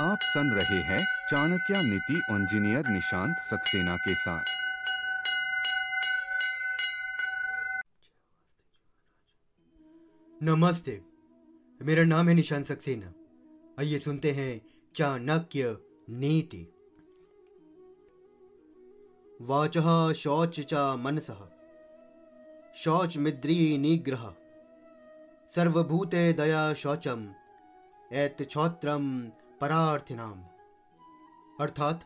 आप सुन रहे हैं चाणक्य नीति इंजीनियर निशांत सक्सेना के साथ। नमस्ते, मेरा नाम है निशांत सक्सेना। आइए सुनते हैं चाणक्य नीति। वाच शौच च मनस, शौच मिद्री निग्रह सर्वभूते दया शौचम एत छौत्रम परार्थिनाम अर्थात,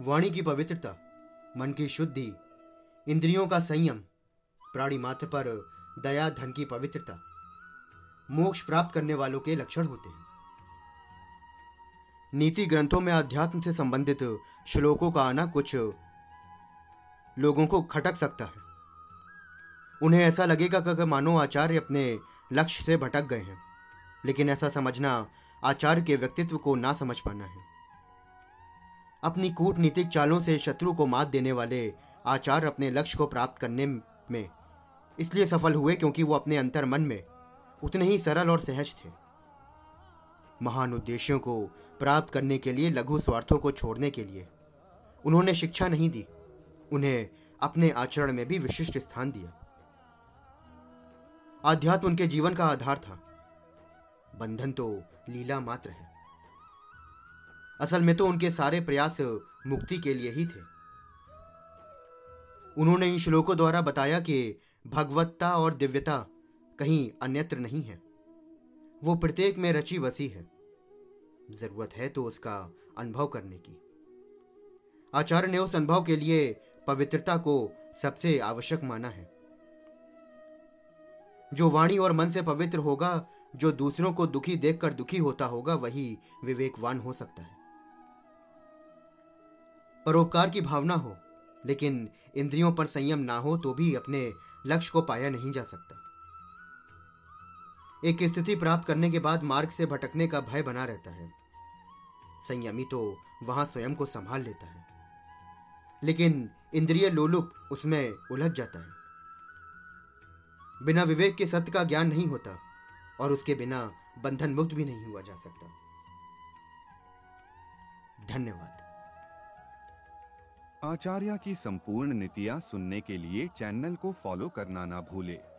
वाणी की पवित्रता, मन की शुद्धि, इंद्रियों का संयम, प्राणी मात्र पर दया, धन की पवित्रता, मोक्ष प्राप्त करने वालों के लक्षण होते हैं। नीति ग्रंथों में अध्यात्म से संबंधित श्लोकों का आना कुछ लोगों को खटक सकता है। उन्हें ऐसा लगेगा कि मानो आचार्य अपने लक्ष्य से भटक गए हैं, लेकिन ऐसा समझना आचार्य के व्यक्तित्व को ना समझ पाना है। अपनी कूटनीतिक चालों से शत्रु को मात देने वाले आचार्य अपने लक्ष्य को प्राप्त करने में इसलिए सफल हुए क्योंकि वो अपने अंतर मन में उतने ही सरल और सहज थे। महान उद्देश्यों को प्राप्त करने के लिए, लघु स्वार्थों को छोड़ने के लिए उन्होंने शिक्षा नहीं दी, उन्हें अपने आचरण में भी विशिष्ट स्थान दिया। आध्यात्म उनके जीवन का आधार था। बंधन तो लीला मात्र है। असल में तो उनके सारे प्रयास मुक्ति के लिए ही थे। उन्होंने इन श्लोकों द्वारा बताया कि भगवत्ता और दिव्यता कहीं अन्यत्र नहीं है। वो प्रत्येक में रची बसी है। ज़रूरत है तो उसका अनुभव करने की। आचार्य ने उस अनुभव के लिए पवित्रता को सबसे आवश्यक माना है। जो वाणी और मन से पवित्र होगा जो दूसरों को दुखी देखकर दुखी होता होगा, वही विवेकवान हो सकता है। परोपकार की भावना हो, लेकिन इंद्रियों पर संयम ना हो तो भी अपने लक्ष्य को पाया नहीं जा सकता। एक स्थिति प्राप्त करने के बाद मार्ग से भटकने का भय बना रहता है। संयमी तो वहाँ स्वयं को संभाल लेता है। लेकिन इंद्रिय लोलुप उसमें उलझ जाता है। बिना विवेक के सत्य का ज्ञान नहीं होता। और उसके बिना बंधन मुक्त भी नहीं हुआ जा सकता। धन्यवाद। आचार्य की संपूर्ण नीतियाँ सुनने के लिए चैनल को फॉलो करना ना भूले।